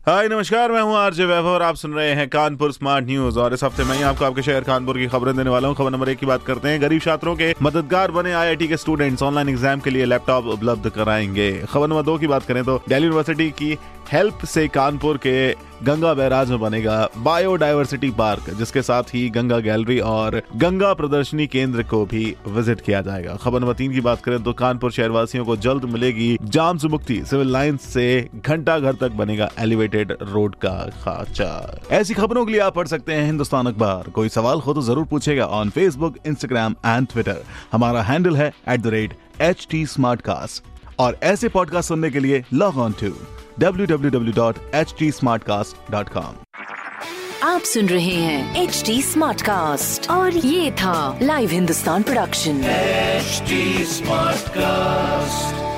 हाय, नमस्कार, मैं हूँ आरजे वैभव और आप सुन रहे हैं कानपुर स्मार्ट न्यूज़। और इस हफ़्ते मैं ही आपको आपके शहर कानपुर की खबरें देने वाला हूँ। खबर नंबर एक की बात करते हैं, गरीब छात्रों के मददगार बने आईआईटी के स्टूडेंट्स ऑनलाइन एग्ज़ाम के लिए लैपटॉप उपलब्ध कराएँगे। खबर नंबर दो की बात करें तो दिल्ली यूनिवर्सिटी की हेल्प से कानपुर के गंगा बैराज में बनेगा बायोडायवर्सिटी पार्क जिसके साथ ही गंगा गैलरी और गंगा प्रदर्शनी केंद्र को भी विज़िट किया जाएगा। खबर नंबर तीन की बात करें तो कानपुर शहरवासियों को जल्द मिलेगी जाम से मुक्ति। सिविल लाइंस से घंटा घर तक बनेगा एलिवेटेड रोड का खाचा। ऐसी खबरों के लिए आप पढ़ सकते हैं हिंदुस्तान अखबार। कोई सवाल हो तो ज़रूर पूछेगा on Facebook Instagram and Twitter हमारा हैंडल है at the rate H T और ऐसे पॉडकास्ट सुनने के लिए लॉग ऑन टू www.htsmartcast.com आप सुन रहे हैं एच डी स्मार्ट कास्ट और ये था live Hindustan production HD Smartcast.